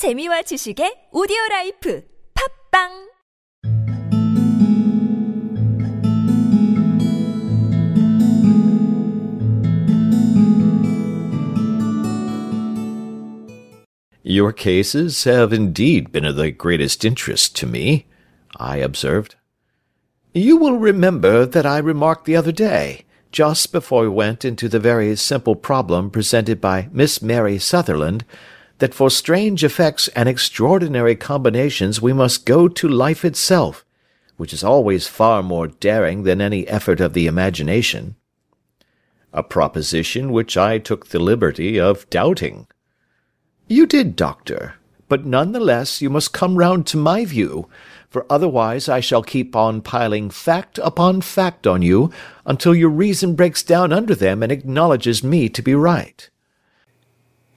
재미와 지식의 오디오 라이프 팝빵 Your cases have indeed been of the greatest interest to me, I observed. You will remember that I remarked the other day, just before we went into the very simple problem presented by Miss Mary Sutherland, that for strange effects and extraordinary combinations we must go to life itself, which is always far more daring than any effort of the imagination. A proposition which I took the liberty of doubting. You did, doctor, but none the less you must come round to my view, for otherwise I shall keep on piling fact upon fact on you until your reason breaks down under them and acknowledges me to be right.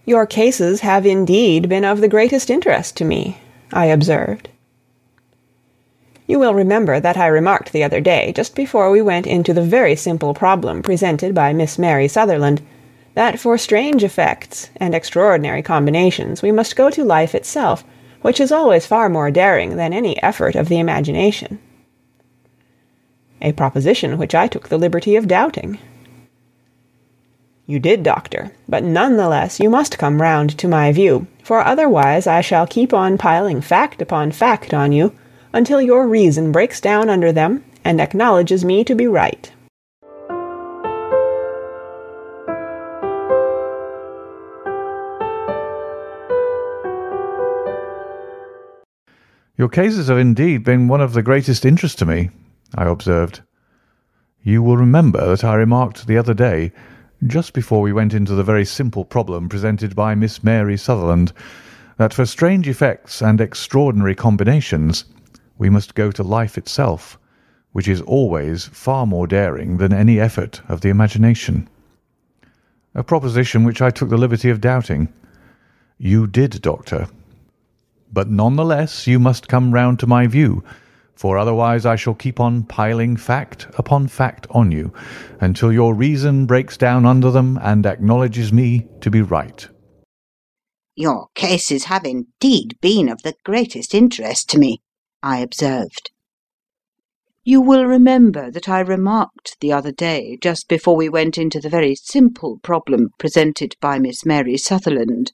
Your cases have indeed been of the greatest interest to me, I observed. You will remember that I remarked the other day, just before we went into the very simple problem presented by Miss Mary Sutherland, that for strange effects and extraordinary combinations we must go to life itself, which is always far more daring than any effort of the imagination. A proposition which I took the liberty of doubting. You did, doctor, but none the less you must come round to my view, for otherwise I shall keep on piling fact upon fact on you until your reason breaks down under them and acknowledges me to be right. Your cases have indeed been one of the greatest interest to me, I observed. You will remember that I remarked the other day, just before we went into the very simple problem presented by Miss Mary Sutherland, that for strange effects and extraordinary combinations we must go to life itself, which is always far more daring than any effort of the imagination. A proposition which I took the liberty of doubting. You did, doctor, but none the less you must come round to my view, for otherwise I shall keep on piling fact upon fact on you, until your reason breaks down under them and acknowledges me to be right. Your cases have indeed been of the greatest interest to me, I observed. You will remember that I remarked the other day, just before we went into the very simple problem presented by Miss Mary Sutherland,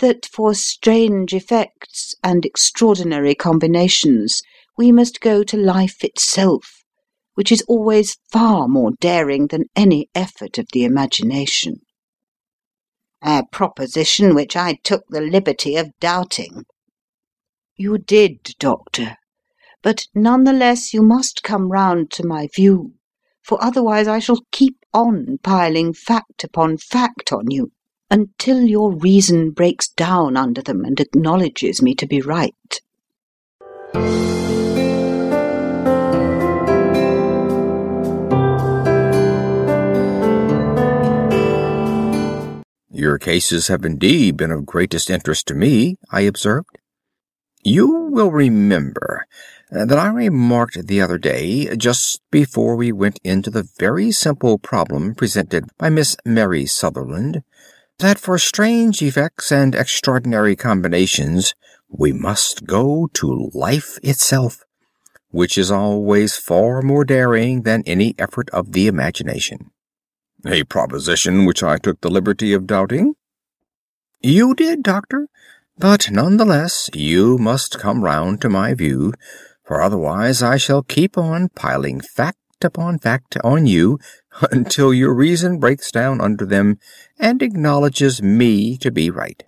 that for strange effects and extraordinary combinations we must go to life itself, which is always far more daring than any effort of the imagination. A proposition which I took the liberty of doubting. You did, Doctor, but none the less you must come round to my view, for otherwise I shall keep on piling fact upon fact on you until your reason breaks down under them and acknowledges me to be right. Cases have indeed been of greatest interest to me, I observed. You will remember that I remarked the other day, just before we went into the very simple problem presented by Miss Mary Sutherland, that for strange effects and extraordinary combinations we must go to life itself, which is always far more daring than any effort of the imagination. A proposition which I took the liberty of doubting? You did, doctor, but none the less you must come round to my view, for otherwise I shall keep on piling fact upon fact on you until your reason breaks down under them and acknowledges me to be right.